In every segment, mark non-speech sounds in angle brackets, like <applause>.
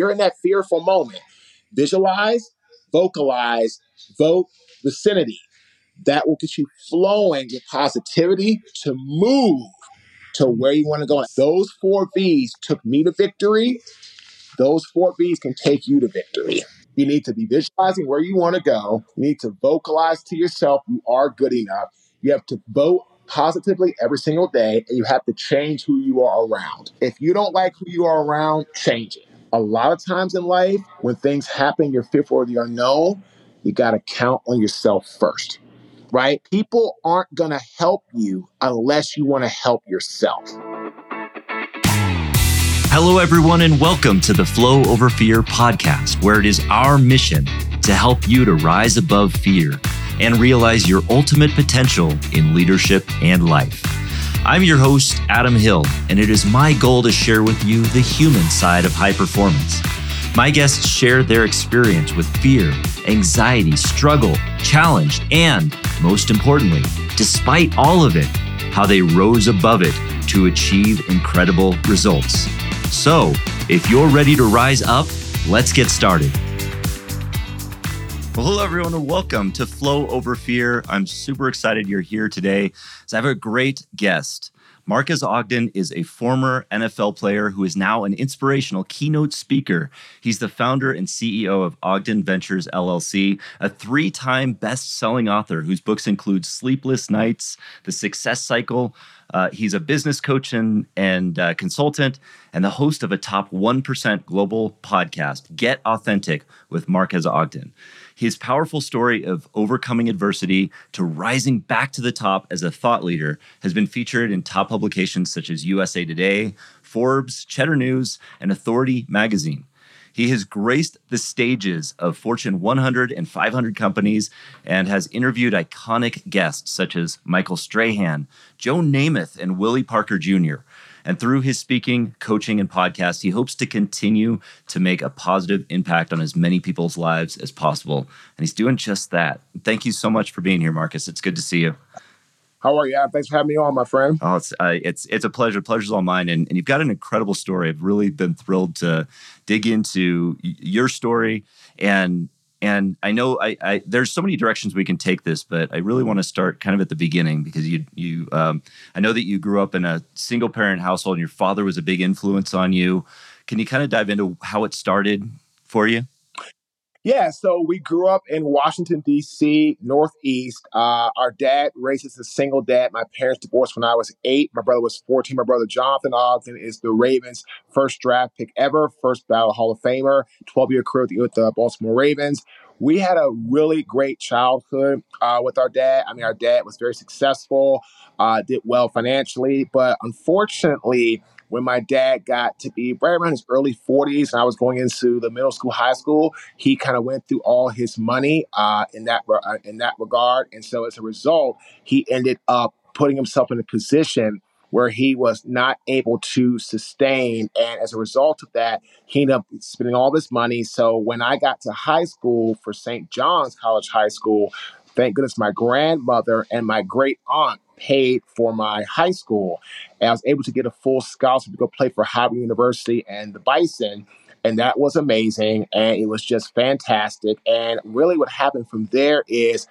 you're in that fearful moment, visualize, vocalize, vote vicinity. That will get you flowing with positivity to move to where you want to go. Those four V's took me to victory. Those four V's can take you to victory. You need to be visualizing where you want to go. You need to vocalize to yourself you are good enough. You have to vote positively every single day, and you have to change who you are around. If you don't like who you are around, change it. A lot of times in life, when things happen, you're fearful of the unknown, you got to count on yourself first, right? People aren't going to help you unless you want to help yourself. Hello, everyone, and welcome to the Flow Over Fear podcast, where it is our mission to help you to rise above fear and realize your ultimate potential in leadership and life. I'm your host, Adam Hill, and it is my goal to share with you the human side of high performance. My guests share their experience with fear, anxiety, struggle, challenge, and most importantly, despite all of it, how they rose above it to achieve incredible results. So, if you're ready to rise up, let's get started. Well, hello, everyone, and welcome to Flow Over Fear. I'm super excited you're here today. So I have a great guest. Marques Ogden is a former NFL player who is now an inspirational keynote speaker. He's the founder and CEO of Ogden Ventures LLC, a three time best selling author whose books include Sleepless Nights, The Success Cycle. Uh, he's a business coach and, and uh, consultant and the host of a top 1% global podcast, Get Authentic with Marques Ogden. His powerful story of overcoming adversity to rising back to the top as a thought leader has been featured in top publications such as USA Today, Forbes, Cheddar News, and Authority Magazine. He has graced the stages of Fortune 100 and 500 companies and has interviewed iconic guests such as Michael Strahan, Joe Namath, and Willie Parker Jr. And through his speaking, coaching, and podcast, he hopes to continue to make a positive impact on as many people's lives as possible. And he's doing just that. Thank you so much for being here, Marques. It's good to see you. How are you? Thanks for having me on, my friend. Oh, it's uh, it's it's a pleasure. Pleasure's all mine. And, and you've got an incredible story. I've really been thrilled to dig into your story and and I know I, I, there's so many directions we can take this, but I really want to start kind of at the beginning because you you um, I know that you grew up in a single parent household and your father was a big influence on you. Can you kind of dive into how it started for you? Yeah, so we grew up in Washington, D.C., Northeast. Uh, our dad raised us a single dad. My parents divorced when I was eight. My brother was 14. My brother, Jonathan Ogden, is the Ravens' first draft pick ever, first ballot Hall of Famer, 12 year career with the Baltimore Ravens. We had a really great childhood uh, with our dad. I mean, our dad was very successful, uh, did well financially, but unfortunately, when my dad got to be right around his early 40s and I was going into the middle school, high school, he kind of went through all his money uh, in that uh, in that regard, and so as a result, he ended up putting himself in a position where he was not able to sustain. And as a result of that, he ended up spending all this money. So when I got to high school for St. John's College High School, thank goodness my grandmother and my great aunt paid for my high school. And I was able to get a full scholarship to go play for Howard University and the Bison. And that was amazing. And it was just fantastic. And really, what happened from there is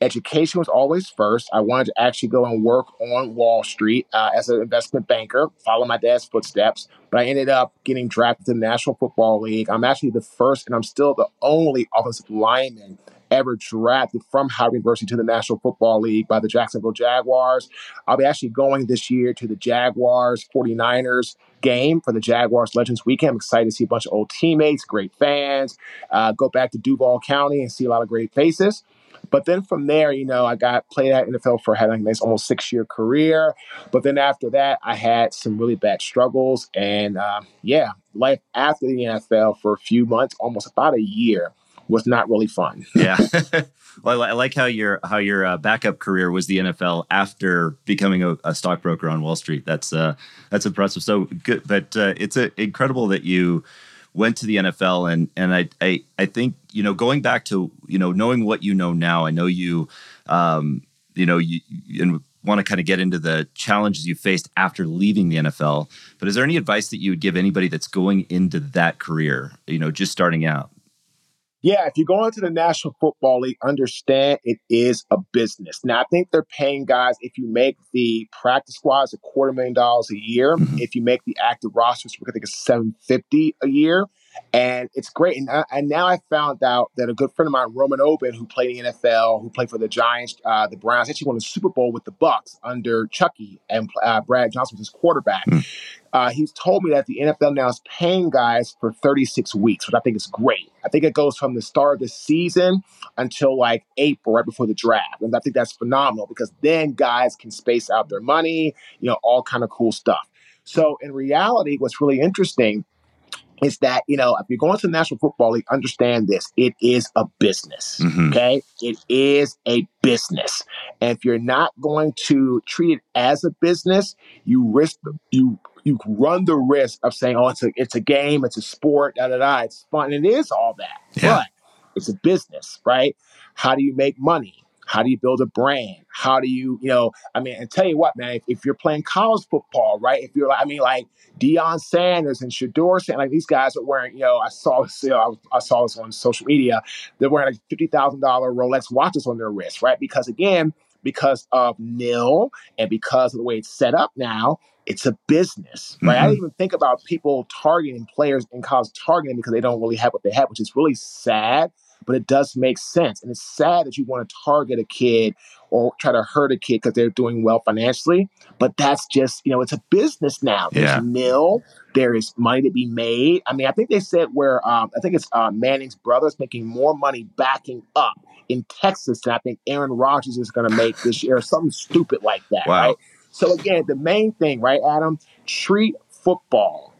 education was always first. I wanted to actually go and work on Wall Street uh, as an investment banker, follow my dad's footsteps. But I ended up getting drafted to the National Football League. I'm actually the first, and I'm still the only offensive lineman ever drafted from Howard University to the National Football League by the Jacksonville Jaguars. I'll be actually going this year to the Jaguars 49ers game for the Jaguars Legends Weekend. I'm excited to see a bunch of old teammates, great fans, uh, go back to Duval County and see a lot of great faces. But then from there, you know, I got played at NFL for having a almost six year career. But then after that, I had some really bad struggles. And uh, yeah, life after the NFL for a few months, almost about a year, was not really fun. <laughs> yeah. <laughs> well, I like how your how your uh, backup career was the NFL after becoming a, a stockbroker on Wall Street. That's uh, that's impressive. So good, but uh, it's uh, incredible that you went to the NFL and and I, I I think you know going back to you know knowing what you know now. I know you um, you know you and want to kind of get into the challenges you faced after leaving the NFL. But is there any advice that you would give anybody that's going into that career, you know, just starting out? Yeah, if you go into the National Football League, understand it is a business. Now, I think they're paying guys, if you make the practice squads a quarter million dollars a year, mm-hmm. if you make the active rosters, I think it's 750 a year. And it's great. And, uh, and now I found out that a good friend of mine, Roman Oben, who played in the NFL, who played for the Giants, uh, the Browns, actually won a Super Bowl with the Bucs under Chucky and uh, Brad Johnson was his quarterback. Mm uh, he's told me that the NFL now is paying guys for 36 weeks, which I think is great. I think it goes from the start of the season until like April, right before the draft. And I think that's phenomenal because then guys can space out their money, you know, all kind of cool stuff. So in reality, what's really interesting is that you know if you're going to the National Football League, understand this: it is a business. Mm-hmm. Okay, it is a business, and if you're not going to treat it as a business, you risk you you run the risk of saying, "Oh, it's a it's a game, it's a sport, da da da, it's fun." And it is all that, yeah. but it's a business, right? How do you make money? How do you build a brand? How do you, you know, I mean, and tell you what, man, if, if you're playing college football, right? If you're like, I mean, like Deion Sanders and Shedeur Sanders, like these guys are wearing, you know, I saw this, you know, I, I saw this on social media. They're wearing like $50,000 Rolex watches on their wrist, right? Because again, because of NIL and because of the way it's set up now, it's a business, right? Mm-hmm. I didn't even think about people targeting players in college targeting because they don't really have what they have, which is really sad but it does make sense. And it's sad that you want to target a kid or try to hurt a kid because they're doing well financially. But that's just, you know, it's a business now. There's yeah. NIL. There is money to be made. I mean, I think they said where um, I think it's uh, Manning's brothers making more money backing up in Texas than I think Aaron Rodgers is going to make this year, or something stupid like that. Wow. Right. So again, the main thing, right, Adam, treat football,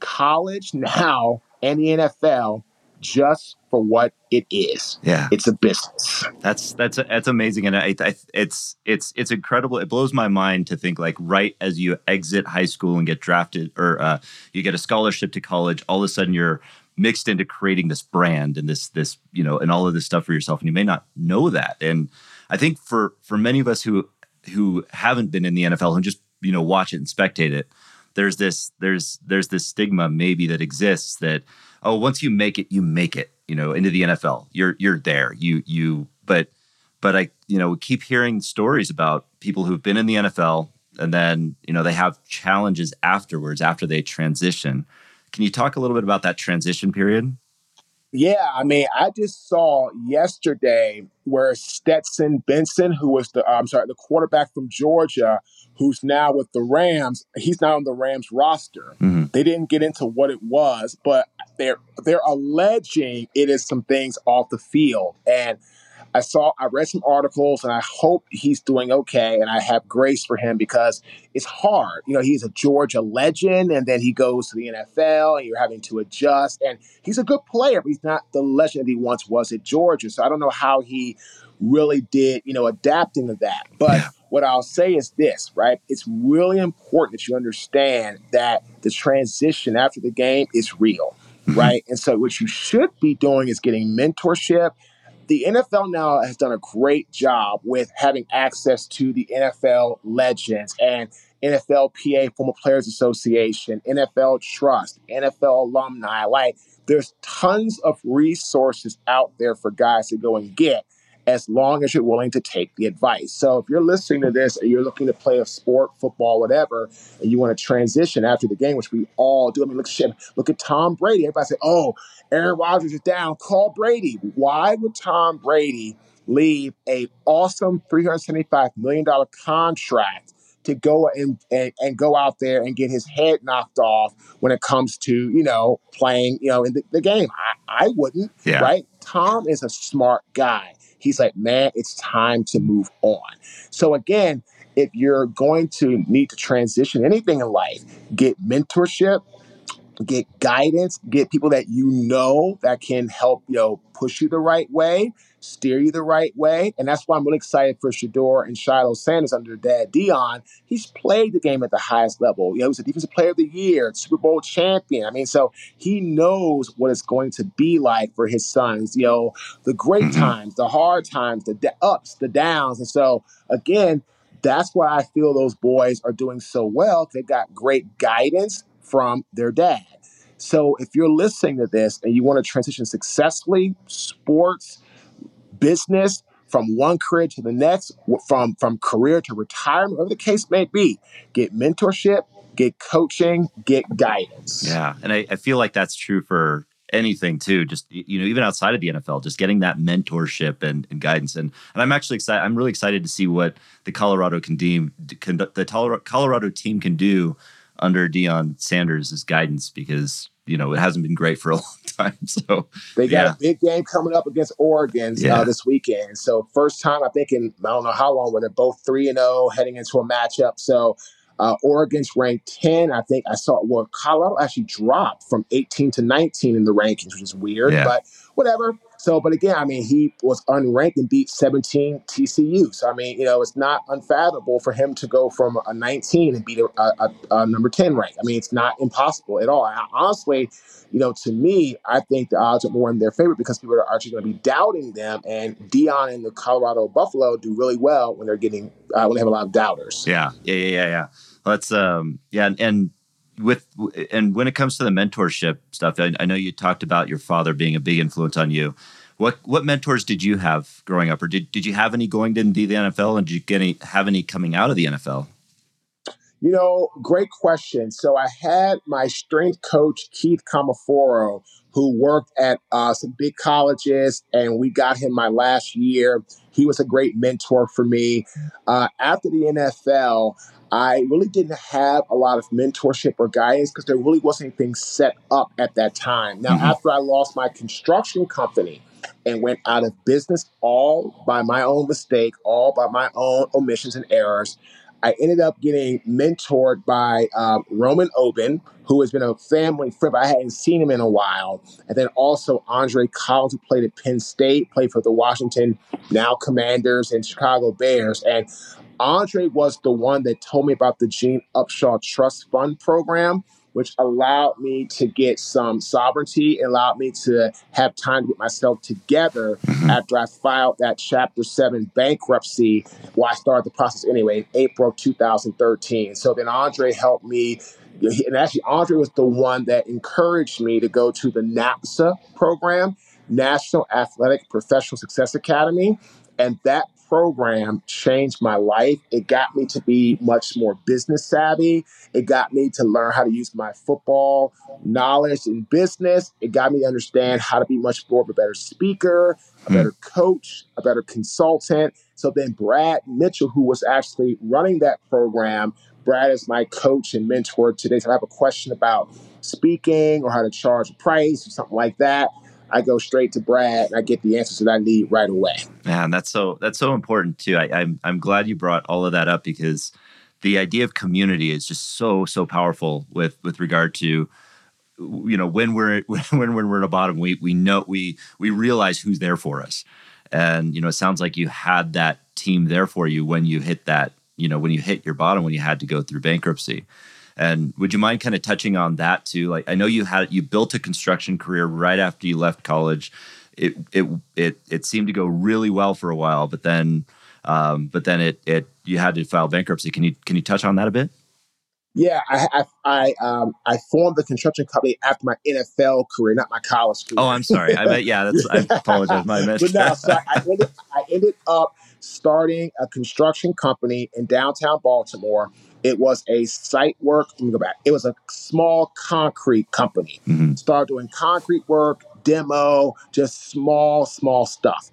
college now, and the NFL just for what it is. Yeah, it's a business. That's that's that's amazing, and I, I, it's it's it's incredible. It blows my mind to think like right as you exit high school and get drafted, or uh, you get a scholarship to college, all of a sudden you're mixed into creating this brand and this this you know and all of this stuff for yourself, and you may not know that. And I think for for many of us who who haven't been in the NFL and just you know watch it and spectate it, there's this there's there's this stigma maybe that exists that oh, once you make it, you make it, you know, into the NFL. You're you're there. You you but but I, you know, we keep hearing stories about people who've been in the NFL and then, you know, they have challenges afterwards after they transition. Can you talk a little bit about that transition period? Yeah, I mean, I just saw yesterday where Stetson Bennett, who was the I'm sorry, the quarterback from Georgia, who's now with the Rams, he's not on the Rams roster. Mm-hmm. They didn't get into what it was, but they're they're alleging it is some things off the field. And I saw, I read some articles, and I hope he's doing okay. And I have grace for him because it's hard. You know, he's a Georgia legend, and then he goes to the NFL, and you're having to adjust. And he's a good player, but he's not the legend he once was at Georgia. So I don't know how he really did, you know, adapting to that. But yeah. What I'll say is this, right? It's really important that you understand that the transition after the game is real, mm-hmm. right? And so what you should be doing is getting mentorship the NFL now has done a great job with having access to the NFL legends and NFLPA, Former Players Association, NFL Trust, NFL alumni. Like, there's tons of resources out there for guys to go and get as long as you're willing to take the advice. So if you're listening to this and you're looking to play a sport, football, whatever, and you want to transition after the game, which we all do. I mean, look, shit, look at Tom Brady. Everybody say, oh, Aaron Rodgers is down. Call Brady. Why would Tom Brady leave a awesome $375 million contract to go and, and, and go out there and get his head knocked off when it comes to, you know, playing, you know, in the, the game? I, I wouldn't, yeah. right? Tom is a smart guy. He's like, man, it's time to move on. So again, if you're going to need to transition anything in life, get mentorship, get guidance, get people that you know that can help, you know, push you the right way, steer you the right way. And that's why I'm really excited for Shedeur and Shiloh Sanders under dad Deion. He's played the game at the highest level. You know, he's a defensive player of the year, Super Bowl champion. I mean, so he knows what it's going to be like for his sons, you know, the great mm-hmm. times, the hard times, the ups, the downs. And so again, That's why I feel those boys are doing so well. They got great guidance from their dad. So if you're listening to this and you want to transition successfully, sports, business, from one career to the next, from from career to retirement, whatever the case may be, get mentorship, get coaching, get guidance. Yeah, and I, I feel like that's true for anything too just you know even outside of the nfl just getting that mentorship and, and guidance and and i'm actually excited i'm really excited to see what the colorado can deem can, the colorado team can do under Deion Sanders' guidance because you know it hasn't been great for a <laughs> long time. So they got yeah. a big game coming up against Oregon uh, yeah. uh, this weekend. So first time I think in I don't know how long where they're both three and zero oh heading into a matchup. So uh, Oregon's ranked 10. I think I saw, well, Colorado actually dropped from 18 to 19 in the rankings, which is weird, yeah. but whatever. So, but again, I mean, he was unranked and beat 17 TCU. So, I mean, you know, it's not unfathomable for him to go from a 19 and beat a, a, a number 10 rank. I mean, it's not impossible at all. I, honestly, you know, to me, I think the odds are more in their favor because people are actually going to be doubting them. And Deion and the Colorado Buffalo do really well when they're getting uh, when they have a lot of doubters. Yeah, yeah, yeah, yeah. yeah. Let's um, yeah, and, and with and when it comes to the mentorship stuff, I, I, know you talked about your father being a big influence on you. What what mentors did you have growing up, or did, did you have any going into the NFL, and did you get any have any coming out of the NFL? You know, great question. So I had my strength coach Keith Camaforo, who worked at uh, some big colleges, and we got him my last year. He was a great mentor for me. Uh, after the NFL, I really didn't have a lot of mentorship or guidance because there really wasn't anything set up at that time. Now, mm-hmm. after I lost my construction company and went out of business all by my own mistake, all by my own omissions and errors, I ended up getting mentored by um, Roman Oben, who has been a family friend. I hadn't seen him in a while. And then also Andre Collins, who played at Penn State, played for the Washington now Commanders and Chicago Bears. And Andre was the one that told me about the Gene Upshaw Trust Fund program, which allowed me to get some sovereignty, allowed me to have time to get myself together mm-hmm. after I filed that Chapter 7 bankruptcy. Well, I started the process anyway, April 2013. So then Andre helped me. And actually, Andre was the one that encouraged me to go to the NAPSA program, National Athletic Professional Success Academy. And that program changed my life. It got me to be much more business savvy. It got me to learn how to use my football knowledge in business. It got me to understand how to be much more of a better speaker, a better hmm. coach, a better consultant. So then Brad Mitchell, who was actually running that program, Brad is my coach and mentor today. So I have a question about speaking or how to charge a price or something like that. I go straight to Brad and I get the answers that I need right away. Man, that's so that's so important too. I, I'm I'm glad you brought all of that up because the idea of community is just so so powerful with with regard to you know when we're <laughs> when, when we're at a bottom we we know we we realize who's there for us and you know it sounds like you had that team there for you when you hit that you know when you hit your bottom when you had to go through bankruptcy and would you mind kind of touching on that too? Like I know you had you built a construction career right after you left college. It it it it seemed to go really well for a while, but then um, but then it it you had to file bankruptcy. Can you can you touch on that a bit? Yeah, I I I, um, I formed the construction company after my NFL career, not my college career. Oh, I'm sorry. I bet yeah. That's I apologize. My mistake. but no, so I ended I ended up starting a construction company in downtown Baltimore it was a site work. Let me go back. It was a small concrete company. Mm-hmm. Started doing concrete work, demo, just small, small stuff.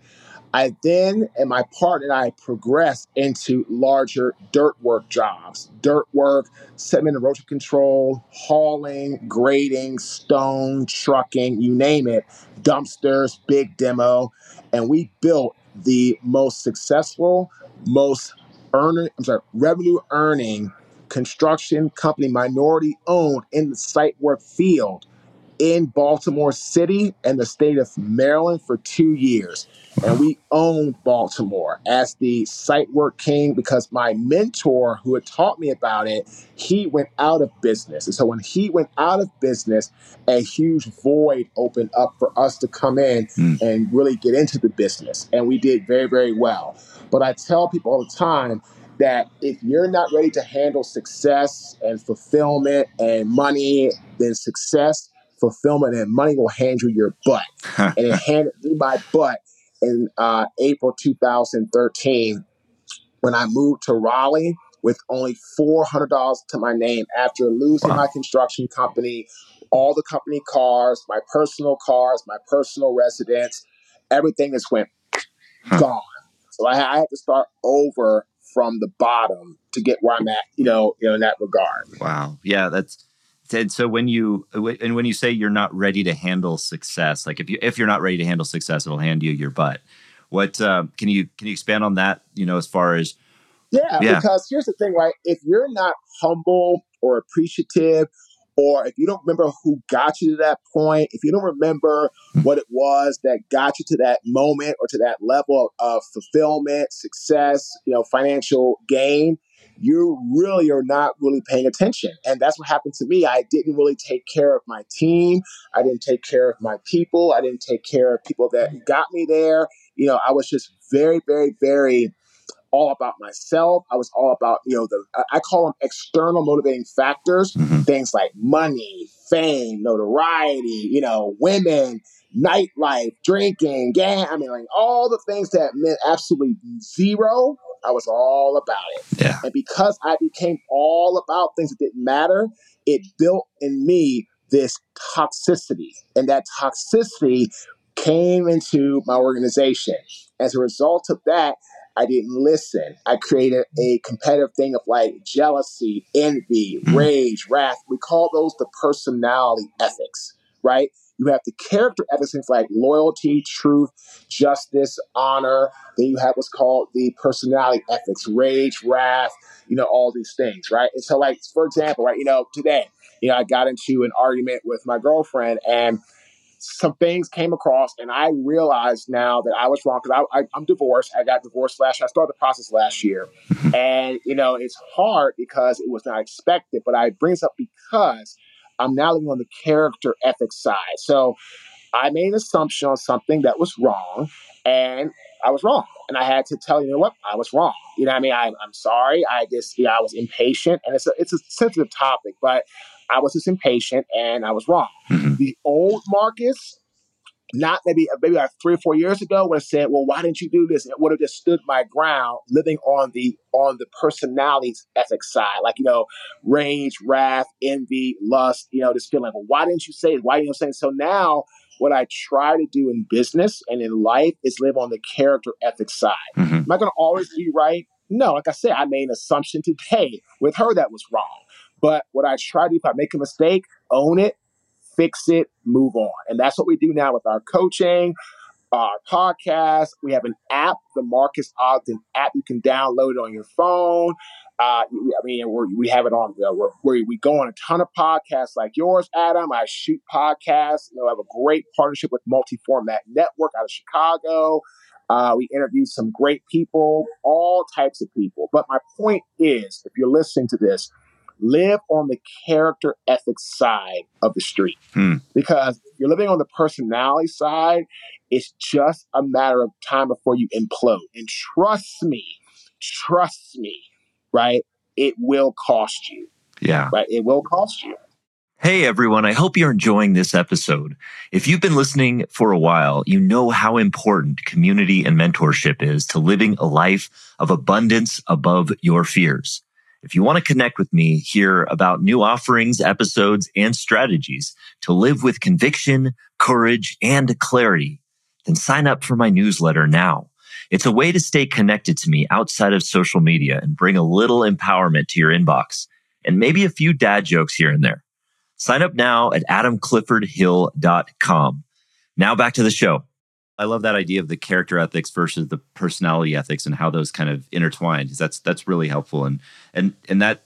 I then and my partner and I progressed into larger dirt work jobs. Dirt work, sediment erosion control, hauling, grading, stone, trucking, you name it, dumpsters, big demo. And we built the most successful, most earning, I'm sorry, revenue earning construction company, minority owned in the site work field in Baltimore City and the state of Maryland for two years. And we owned Baltimore as the site work king because my mentor who had taught me about it, he went out of business. And so when he went out of business, a huge void opened up for us to come in mm. and really get into the business. And we did very, very well. But I tell people all the time, that if you're not ready to handle success and fulfillment and money, then success, fulfillment, and money will hand you your butt. <laughs> and it handed me my butt in uh, April 2013 when I moved to Raleigh with only $400 to my name after losing wow. my construction company, all the company cars, my personal cars, my personal residence, everything just went gone. So I, I had to start over from the bottom to get where I'm at, you know, you know, in that regard. Wow. Yeah, that's and so when you and when you say you're not ready to handle success, like if you if you're not ready to handle success, it'll hand you your butt. What uh, can you can you expand on that? You know, as far as yeah, yeah, because here's the thing, right? If you're not humble or appreciative or if you don't remember who got you to that point, if you don't remember hmm. what it was that got you to that moment or to that level of fulfillment, success, you know, financial gain, you really are not really paying attention. And that's what happened to me. I didn't really take care of my team. I didn't take care of my people. I didn't take care of people that got me there. You know, I was just very, very, very all about myself. I was all about, you know, the I call them external motivating factors, mm-hmm. things like money, fame, notoriety, you know, women, nightlife, drinking, gang. I mean, like all the things that meant absolutely zero. I was all about it. Yeah. And because I became all about things that didn't matter, it built in me this toxicity. And that toxicity came into my organization. As a result of that, I didn't listen. I created a competitive thing of like jealousy, envy, mm-hmm. rage, wrath. We call those the personality ethics, right? You have the character ethics, like loyalty, truth, justice, honor. Then you have what's called the personality ethics, rage, wrath, you know, all these things, right? And so, like, for example, right, you know, today, you know, I got into an argument with my girlfriend and some things came across, and I realized now that I was wrong because I, I, am divorced. I got divorced last year. I started the process last year, mm-hmm. and you know it's hard because it was not expected. But I bring this up because I'm now living on the character ethics side. So I made an assumption on something that was wrong, and I was wrong. And I had to tell you, you know what, I was wrong. You know what I mean? I, am sorry. I just, yeah, I was impatient. And it's a, it's a sensitive topic, but I was just impatient and I was wrong. Mm-hmm. The old Marques, not maybe maybe like three or four years ago, would have said, "Well, why didn't you do this?" It would have just stood my ground, living on the on the personalities ethics side, like you know, rage, wrath, envy, lust. You know, just feeling, "Well, why didn't you say it? Why didn't you say it?" So now, what I try to do in business and in life is live on the character ethics side. Mm-hmm. Am I going to always be right? No, like I said, I made an assumption today with her that was wrong. But what I try to do if I make a mistake, own it, fix it, move on. And that's what we do now with our coaching, our podcast. We have an app, the Marques Ogden app. You can download it on your phone. Uh, I mean, we have it on where, where we go on a ton of podcasts like yours, Adam. I shoot podcasts. You know, I have a great partnership with Multi Format Network out of Chicago. Uh, we interviewed some great people, all types of people. But my point is, if you're listening to this, live on the character ethics side of the street. Hmm. Because you're living on the personality side, it's just a matter of time before you implode. And trust me, trust me, right? It will cost you. Yeah. Right? It will cost you. Hey everyone, I hope you're enjoying this episode. If you've been listening for a while, you know how important community and mentorship is to living a life of abundance above your fears. If you want to connect with me, hear about new offerings, episodes, and strategies to live with conviction, courage, and clarity, then sign up for my newsletter now. It's a way to stay connected to me outside of social media and bring a little empowerment to your inbox and maybe a few dad jokes here and there. Sign up now at adamcliffordhill.com. Now back to the show. I love that idea of the character ethics versus the personality ethics and how those kind of intertwine. That's that's really helpful. And and and that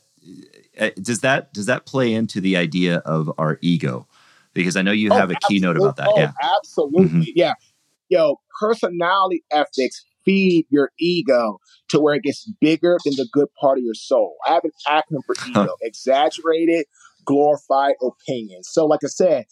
uh, does that does that play into the idea of our ego? Because I know you oh, have a keynote about that. Oh, yeah, absolutely. Mm-hmm. Yeah, yo, personality ethics feed your ego to where it gets bigger than the good part of your soul. I have an acronym for ego: exaggerated, glorified opinion. So, like I said,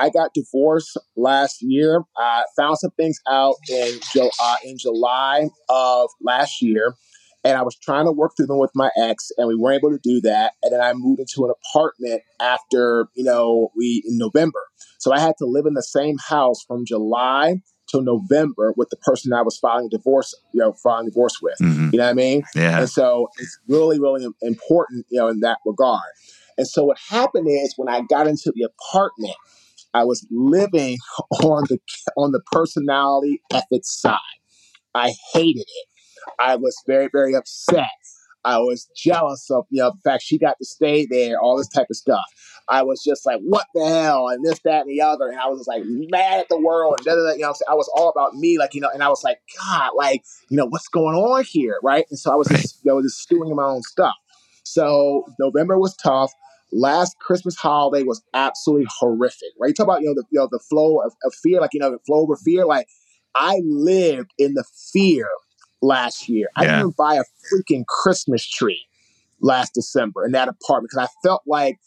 I got divorced last year. I found some things out in, uh, in July of last year. And I was trying to work through them with my ex, and we weren't able to do that. And then I moved into an apartment after, you know, we in November. So I had to live in the same house from July till November with the person I was filing divorce, you know, filing divorce with. Mhm. You know what I mean? Yeah. And so it's really, really important, you know, in that regard. And so what happened is when I got into the apartment, I was living <laughs> on the on the personality ethics side. I hated it. I was very, very upset. I was jealous of, you know, the fact she got to stay there, all this type of stuff. I was just like, what the hell, and this, that, and the other. And I was just like mad at the world, and da, da, da, you know? I was all about me, like, you know, and I was like, God, like, you know, what's going on here, right? And so I was just, you know, just stewing in my own stuff. So November was tough. Last Christmas holiday was absolutely horrific, right? You talk about, you know, the, you know, the flow of, of fear, like, you know, the flow over fear. Like, I lived in the fear last year. I didn't buy a freaking Christmas tree last December in that apartment because I felt like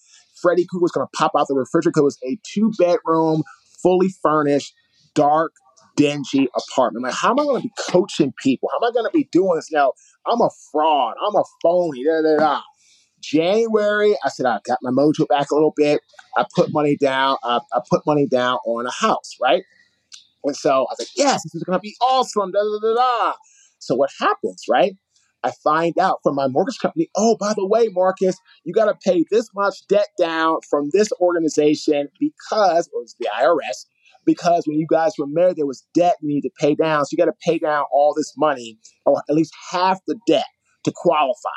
Freddy Krueger was going to pop out the refrigerator because it was a two bedroom, fully furnished, dark, dingy apartment. Like, how am I going to be coaching people? How am I going to be doing this now? I'm a fraud. I'm a phony. Da, da, da. January, I said I got my mojo back a little bit. I put money down. I, I put money down on a house, right? And so I was like, yes, this is going to be awesome. Da, da, da, da. So what happens, right? I find out from my mortgage company, oh, by the way, Marques, you got to pay this much debt down from this organization because it was the IRS. Because when you guys were married, there was debt you need to pay down. So you got to pay down all this money, or at least half the debt to qualify.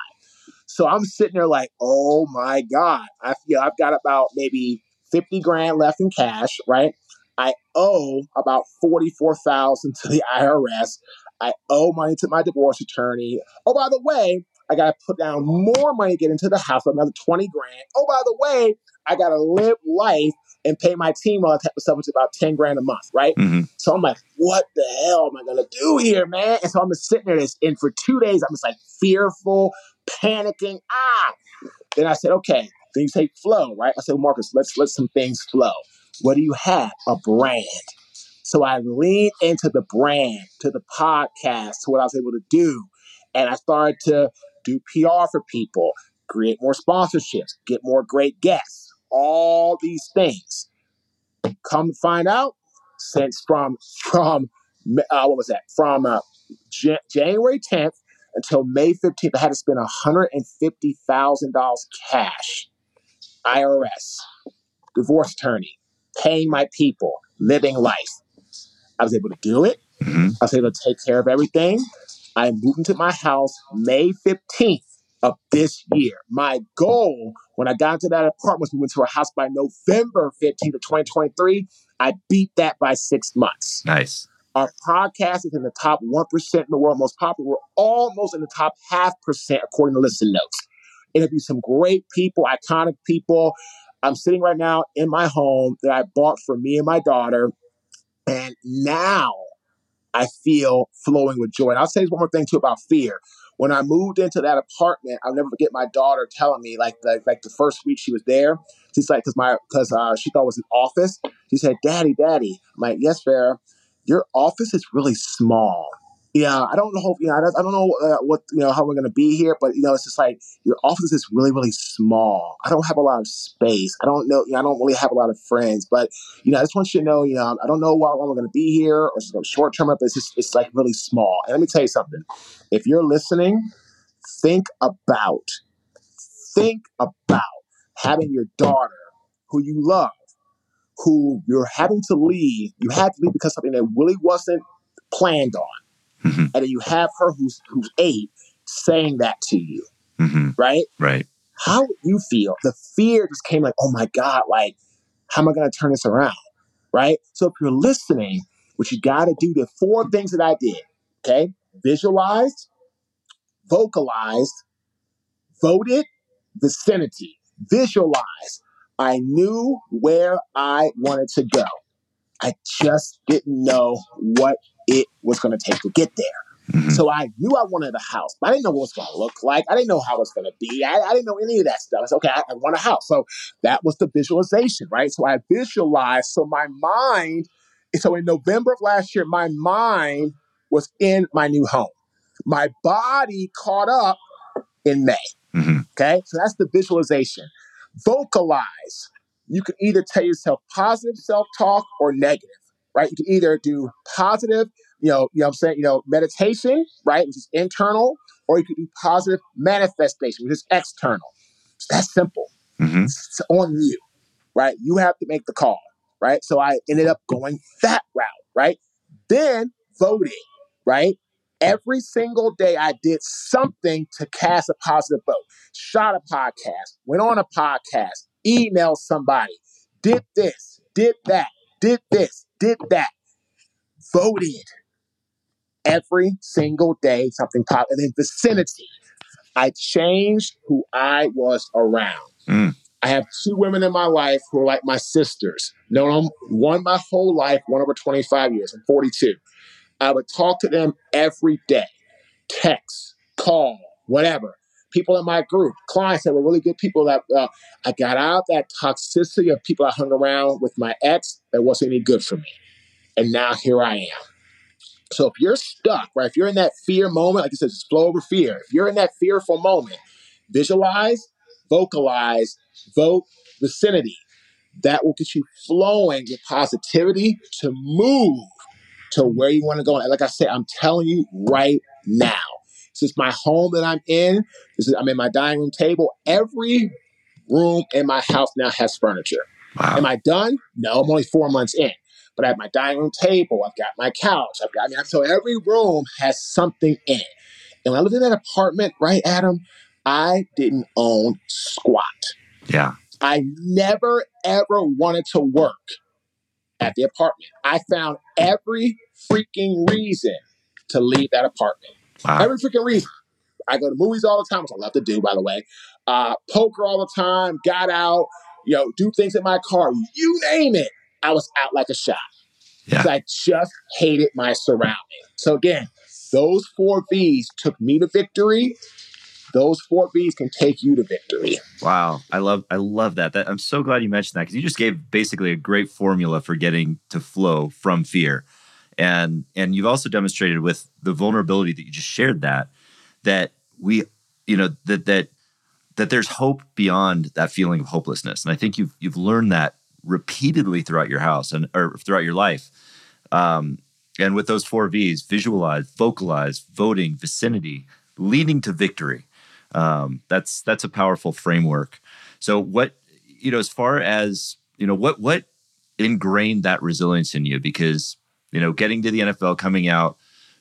So I'm sitting there like, oh my God. I feel I've got about maybe 50 grand left in cash, right? I owe about 44,000 to the IRS. I owe money to my divorce attorney. Oh, by the way, I got to put down more money to get into the house, another 20 grand. Oh, by the way, I got to live life and pay my team all that type of stuff, which is about 10 grand a month, right? Mhm. So I'm like, what the hell am I going to do here, man? And so I'm just sitting there, this, and for two days, I'm just like fearful, panicking. Ah! Then I said, okay, then you say flow, right? I said, Marques, let's let some things flow. What do you have? A brand. So I leaned into the brand, to the podcast, to what I was able to do. And I started to do PR for people, create more sponsorships, get more great guests, all these things. Come find out, since from from uh, what was that? From uh, Ja- January 10th until May 15th, I had to spend $150,000 cash. IRS, divorce attorney, paying my people, living life. I was able to do it. Mhm. I was able to take care of everything. I moved into my house May 15th of this year. My goal when I got into that apartment was we went to a house by November 15th of 2023. I beat that by six months. Nice. Our podcast is in the top 1% in the world, most popular. We're almost in the top half percent according to Listen Notes. Interview some great people, iconic people. I'm sitting right now in my home that I bought for me and my daughter. And now I feel flowing with joy. And I'll say one more thing too about fear. When I moved into that apartment, I'll never forget my daughter telling me, like, like, like the first week she was there, she's like, because my, because uh, she thought it was an office. She said, "Daddy, Daddy." I'm like, "Yes, Farrah. Your office is really small." Yeah, I don't know. You know, I don't, know uh, what you know how we're gonna be here, but you know, it's just like your office is really, really small. I don't have a lot of space. I don't know. You know, I don't really have a lot of friends, but you know, I just want you to know, you know, I don't know we're going to be here or short term, but it's just, it's like really small. And let me tell you something. If you're listening, think about, think about having your daughter who you love, who you're having to leave. You had to leave because something that really wasn't planned on. Mhm. And then you have her who's, who's eight saying that to you, hmm right? Right. how would you feel? The fear just came like, oh my God, like, how am I going to turn this around? Right? So if you're listening, what you got to do, the four things that I did, okay? Visualized, vocalized, voted, vicinity. Visualized. I knew where I wanted to go. I just didn't know what it was going to take to get there. Mhm. So I knew I wanted a house, but I didn't know what it was going to look like. I didn't know how it was going to be. I, I didn't know any of that stuff. I said, okay, I, I want a house. So that was the visualization, right? So I visualized. So my mind, so in November of last year, my mind was in my new home. My body caught up in May. hmm Okay, so that's the visualization. Vocalize. You can either tell yourself positive self-talk or negative, right? You can either do positive, you know, you know I'm saying, you know, meditation, right, which is internal, or you can do positive manifestation, which is external. It's that simple. hmm It's on you, right? You have to make the call, right? So I ended up going that route, right? Then voting, right? Every single day I did something to cast a positive vote. Shot a podcast, went on a podcast, emailed somebody, did this, did that, did this, did that, voted every single day, something positive. And then vicinity. I changed who I was around. Mm. I have two women in my life who are like my sisters. Known them one my whole life, one over 25 years. I'm 42. I would talk to them every day, text, call, whatever. People in my group, clients that were really good people that uh, I got out that toxicity of people I hung around with my ex that wasn't any good for me. And now here I am. So if you're stuck, right, if you're in that fear moment, like I said, just flow over fear. If you're in that fearful moment, visualize, vocalize, vote vicinity. That will get you flowing with positivity to move to where you want to go. And like I said, I'm telling you right now. This is my home that I'm in. This is I'm in my dining room table. Every room in my house now has furniture. Wow. Am I done? No, I'm only four months in. But I have my dining room table. I've got my couch. I've got, I mean, so every room has something in it. And when I lived in that apartment, right, Adam, I didn't own squat. Yeah. I never ever wanted to work at the apartment. I found every freaking reason to leave that apartment. Wow. Every freaking reason. I go to movies all the time, which I love to do, by the way. Uh, poker all the time, got out, you know, do things in my car. You name it. I was out like a shot. Yeah. I just hated my surroundings. So again, those four V's took me to victory. Those four V's can take you to victory. Wow, I love I love that. That I'm so glad you mentioned that because you just gave basically a great formula for getting to flow from fear, and and you've also demonstrated with the vulnerability that you just shared that that we you know that that that there's hope beyond that feeling of hopelessness, and I think you've you've learned that repeatedly throughout your house and or throughout your life. Um, and with those four V's, visualize, vocalize, voting, vicinity, leading to victory. Um, that's that's a powerful framework. So what you know, as far as you know, what what ingrained that resilience in you? Because you know, getting to the NFL, coming out,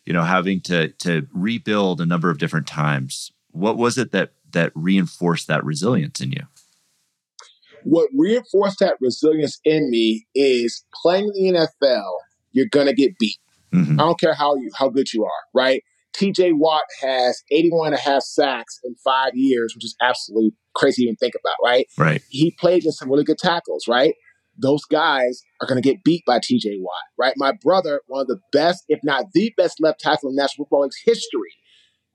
you know, having to to rebuild a number of different times. What was it that that reinforced that resilience in you? What reinforced that resilience in me is playing in the NFL, you're gonna get beat. Mhm. I don't care how you how good you are, right? TJ Watt has 81 and a half sacks in five years, which is absolutely crazy to even think about, right? Right. He played against some really good tackles, right? Those guys are going to get beat by TJ Watt, right? My brother, one of the best, if not the best left tackle in National Football League's history,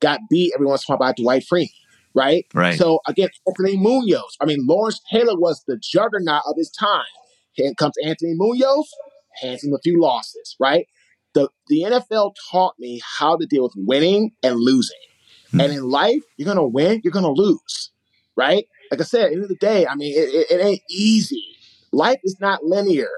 got beat every once in a while by Dwight Freeney, right? Right. So again, Anthony Munoz. I mean, Lawrence Taylor was the juggernaut of his time. Here comes Anthony Munoz, hands him a few losses, right? The the NFL taught me how to deal with winning and losing. Hmm. And in life, you're gonna win, you're gonna lose, right? Like I said, at the end of the day, I mean, it, it, it ain't easy. Life is not linear.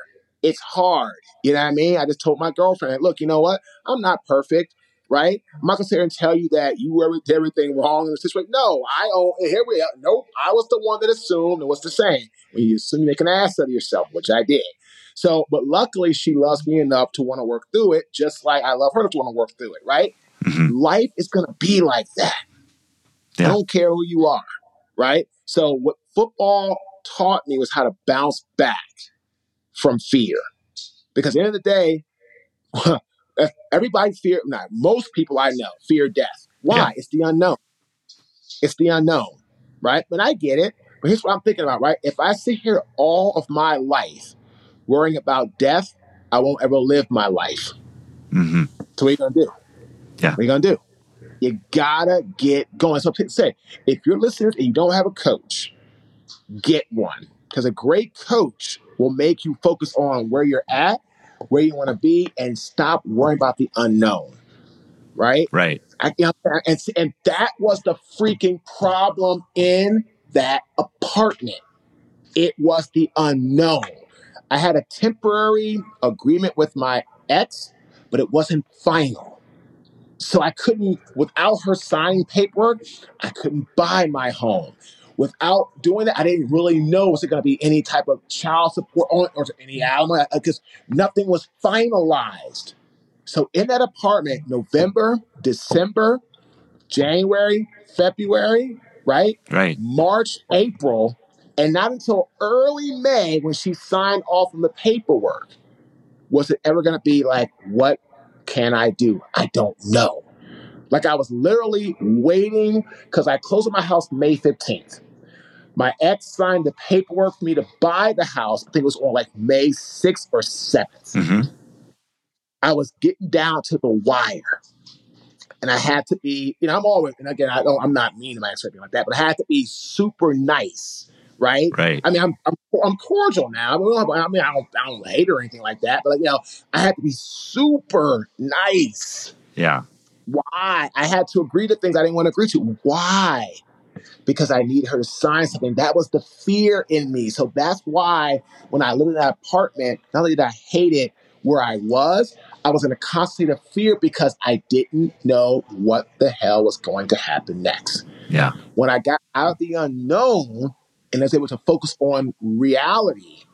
It's hard. You know what I mean? I just told my girlfriend, look, you know what? I'm not perfect, right? I'm not gonna sit here and tell you that you were did everything wrong in the situation. No, I own. Here we are. Nope, I was the one that assumed. And what's the saying? When you assume you make an ass out of yourself, which I did. So, but luckily, she loves me enough to want to work through it, just like I love her to want to work through it, right? Mhm. Life is gonna be like that. I don't care who you are, right? So, what football taught me was how to bounce back from fear. Because at the end of the day, <laughs> everybody fear, not most people I know fear death. Why? Yeah. It's the unknown. It's the unknown, right? But I get it. But here's what I'm thinking about, right? If I sit here all of my life worrying about death, I won't ever live my life. Mhm. So what are you gonna do? Yeah. What are you gonna do? You gotta get going. So say, if you're listening and you don't have a coach, get one. Because a great coach will make you focus on where you're at, where you want to be, and stop worrying about the unknown. Right? Right. I, you know, and, and that was the freaking problem in that apartment. It was the unknown. I had a temporary agreement with my ex, but it wasn't final. So I couldn't, without her signing paperwork, I couldn't buy my home. Without doing that, I didn't really know was it going to be any type of child support on or any alimony because nothing was finalized. So in that apartment, November, December, January, February, right? Right. March, April, and not until early May when she signed off on the paperwork was it ever going to be like, what can I do? I don't know. Like I was literally waiting because I closed on my house May 15th. My ex signed the paperwork for me to buy the house. I think it was on like May 6th or 7th. hmm I was getting down to the wire. And I had to be, you know, I'm always, and again, I don't, I'm not mean to my ex or anything like that, but I had to be super nice, right? Right. I mean, I'm, I'm, I'm cordial now. I mean, I don't, I don't hate or anything like that, but like, you know, I had to be super nice. Yeah. Why? I had to agree to things I didn't want to agree to. Why? Because I need her to sign something. That was the fear in me. So that's why when I lived in that apartment, not only did I hate it where I was, I was in a constant state of fear because I didn't know what the hell was going to happen next. Yeah. When I got out of the unknown and was able to focus on reality,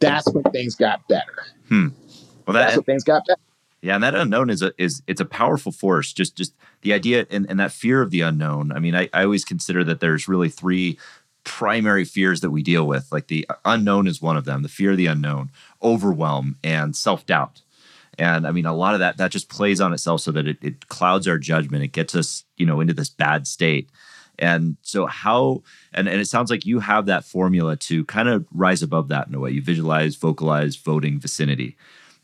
that's when things got better. Hmm. Well, that That's when things got better. Yeah, and that unknown is a is it's a powerful force. Just just the idea and, and that fear of the unknown. I mean, I, I always consider that there's really three primary fears that we deal with. Like the unknown is one of them, the fear of the unknown, overwhelm, and self-doubt. And I mean, a lot of that that just plays on itself so that it, it clouds our judgment. It gets us, you know, into this bad state. And so how and, and it sounds like you have that formula to kind of rise above that in a way. You visualize, vocalize, voting vicinity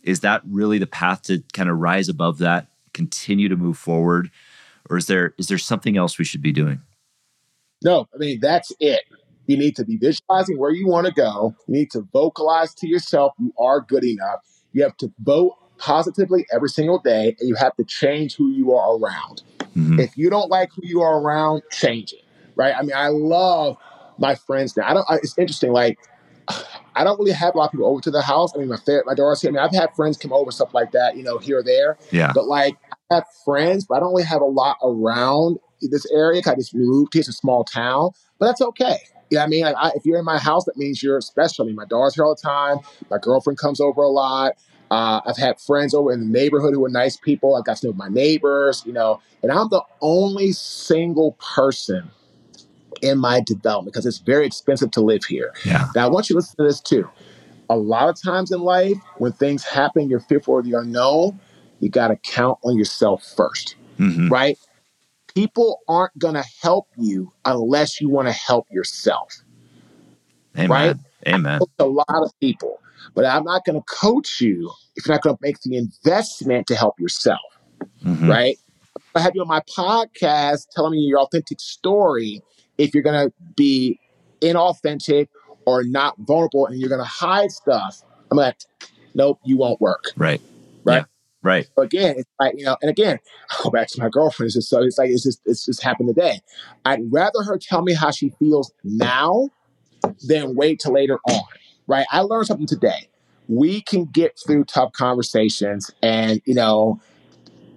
is that really the path to kind of rise above that continue to move forward or is there is there something else we should be doing No, I mean, that's it. You need to be visualizing where you want to go. You need to vocalize to yourself you are good enough. You have to vote positively every single day, and you have to change who you are around. Mhm. If you don't like who you are around, change it. Right? I mean, I love my friends now. I don't. I, it's interesting. Like, <sighs> I don't really have a lot of people over to the house. I mean, my my daughter's here. I mean, I've had friends come over, stuff like that. You know, here or there. yeah But like, I have friends, but I don't really have a lot around this area. I just moved here. It's a small town, but that's okay. You know what I mean? Like, I, if you're in my house, that means you're special. I mean, my daughter's here all the time. My girlfriend comes over a lot. Uh, I've had friends over in the neighborhood who are nice people. I've got to know my neighbors, you know, and I'm the only single person in my development because it's very expensive to live here. yeah Now, I want you to listen to this too. A lot of times in life, when things happen, you're fearful of the unknown, you got to count on yourself first, hmm right? People aren't going to help you unless you want to help yourself. amen Right? amen a lot of people, but I'm not going to coach you if you're not going to make the investment to help yourself, Mhm. right? I have you on my podcast telling me your authentic story if you're going to be inauthentic or not vulnerable and you're going to hide stuff. I'm like, nope, you won't work. right Right. Yeah. right So again, it's like, you know, and again, I go back to my girlfriend. It's just so it's like it's just it's just happened today. I'd rather her tell me how she feels now than wait till later on. Right. I learned something today. We can get through tough conversations and, you know,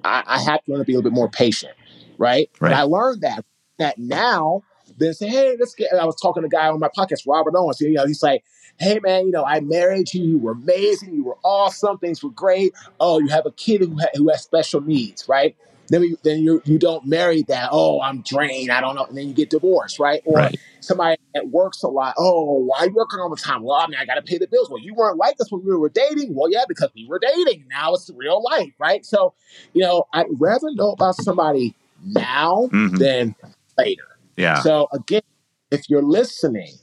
I, I have to learn to be a little bit more patient. Right. Right. And I learned that that now then say, hey, let's get I was talking to a guy on my podcast, Robert Owens. You know, he's like, hey man, you know, I married you, you were amazing, you were awesome, things were great oh, you have a kid who, ha- who has special needs, right? Then we, then you you don't marry that. Oh, I'm drained. I don't know. And then you get divorced, right? Or right somebody that works a lot. Oh, why are you working all the time? Well, I mean, I got to pay the bills. Well, you weren't like this when we were dating. Well, yeah, because we were dating. Now it's real life, right? So, you know, I'd rather know about somebody now Mhm. than later. yeah So again, if you're listening,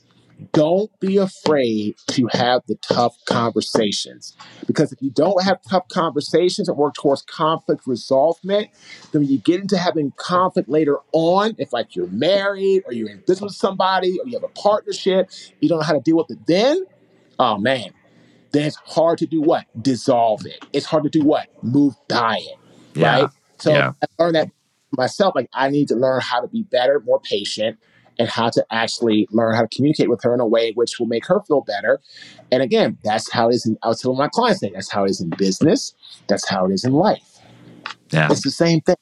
don't be afraid to have the tough conversations. Because if you don't have tough conversations and work towards conflict resolvement, then when you get into having conflict later on, if like you're married or you're in business with somebody or you have a partnership, you don't know how to deal with it then, oh man, then it's hard to do what? Dissolve it. It's hard to do what? Move by it. yeah Right? So Yeah. I learned that myself, like I need to learn how to be better, more patient, and how to actually learn how to communicate with her in a way which will make her feel better. And again, that's how it is. In, I was telling my clients that that's how it is in business. That's how it is in life. Yeah, it's the same thing.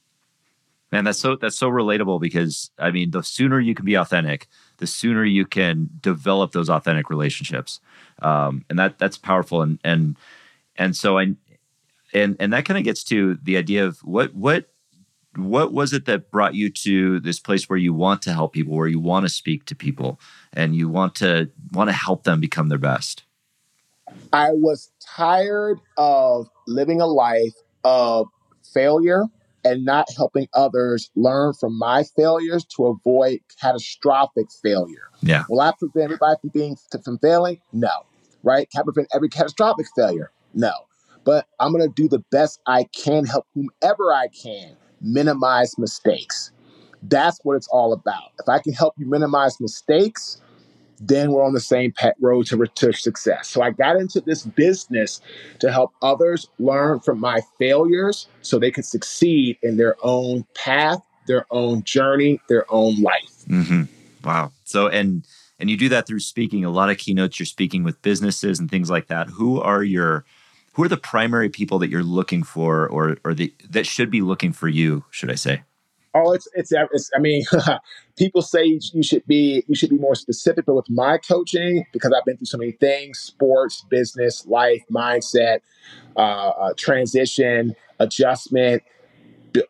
Man, that's so that's so relatable because I mean, the sooner you can be authentic, the sooner you can develop those authentic relationships, um, and that that's powerful. And and and so I and and that kind of gets to the idea of what what what was it that brought you to this place where you want to help people where you want to speak to people and you want to want to help them become their best? I was tired of living a life of failure and not helping others learn from my failures to avoid catastrophic failure. Yeah. Will i prevent everybody from being from failing? No right? Can I prevent every catastrophic failure? No. But i'm going to do the best i can help whomever i can minimize mistakes. That's what it's all about. If I can help you minimize mistakes, then we're on the same road to, to success. So I got into this business to help others learn from my failures so they can succeed in their own path, their own journey, their own life. Mm-hmm. Wow. So, and, and you do that through speaking a lot of keynotes. You're speaking with businesses and things like that. Who are your who are the primary people that you're looking for or or the, that should be looking for you should i say oh it's it's, it's i mean <laughs> people say you should be you should be more specific but with my coaching because i've been through so many things sports business life mindset uh, uh, transition adjustment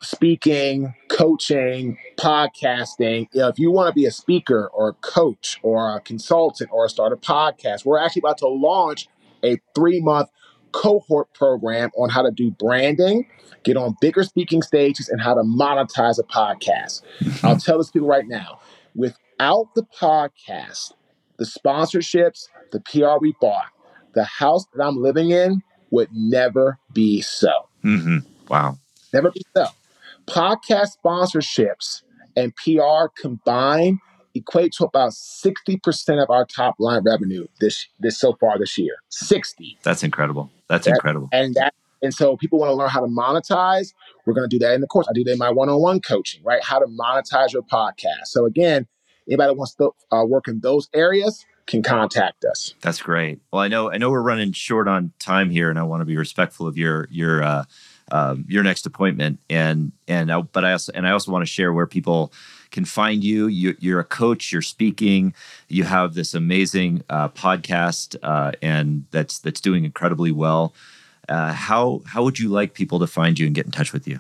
speaking, coaching, podcasting. You know, If you want to be a speaker or a coach or a consultant or start a podcast, we're actually about to launch a three month cohort program on how to do branding, get on bigger speaking stages, and how to monetize a podcast. Mm-hmm. I'll tell this people right now without the podcast, the sponsorships, the PR we bought, the house that I'm living in would never be so. Mm-hmm. Wow. Never be so. Podcast sponsorships and PR combined equate to about 60% of our top line revenue this this so far this year. 60. That's incredible. That's that, incredible. And that and so people want to learn how to monetize. We're going to do that in the course. I do that in my one-on-one coaching, right? How to monetize your podcast. So again, anybody that wants to uh, work in those areas can contact us. That's great. Well, I know I know we're running short on time here, and I want to be respectful of your your uh, um, your next appointment. And and I, but I also and I also want to share where people can find you. you are a coach. You're speaking. You have this amazing uh, podcast, uh, and that's that's doing incredibly well. Uh, how how would you like people to find you and get in touch with you?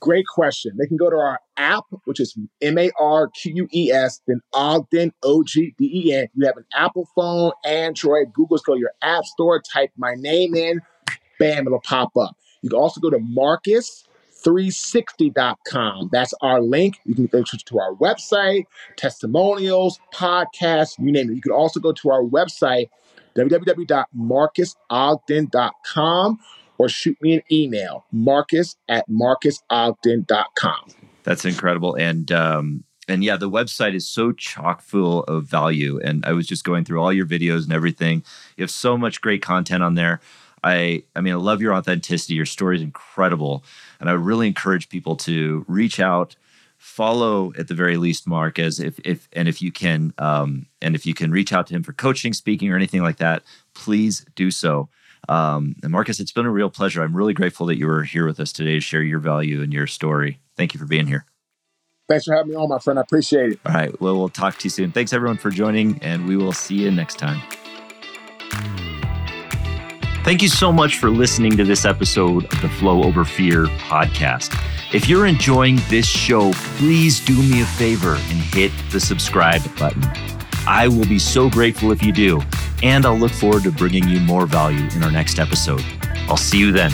Great question. They can go to our app, which is M A R Q U E S, then Ogden O G D E N. You have an Apple phone, Android, Google's go to your app store, type my name in, bam, it'll pop up. You can also go to Marques 360.com. That's our link. You can go to our website, testimonials, podcasts, you name it. You can also go to our website, www.marquesogden.com, or shoot me an email, marques at marquesogden.com. That's incredible. And, um, and yeah, the website is so chock full of value. And I was just going through all your videos and everything. You have so much great content on there. I I mean, I love your authenticity. Your story is incredible, and I really encourage people to reach out, follow at the very least Mark as if if and if you can um, and if you can reach out to him for coaching, speaking, or anything like that, please do so. Um, and Marques, it's been a real pleasure. I'm really grateful that you were here with us today to share your value and your story. Thank you for being here. Thanks for having me on, my friend. I appreciate it. All right. Well, we'll talk to you soon. Thanks everyone for joining, and we will see you next time. Thank you so much for listening to this episode of the Flow Over Fear podcast. If you're enjoying this show, please do me a favor and hit the subscribe button. I will be so grateful if you do, and I'll look forward to bringing you more value in our next episode. I'll see you then.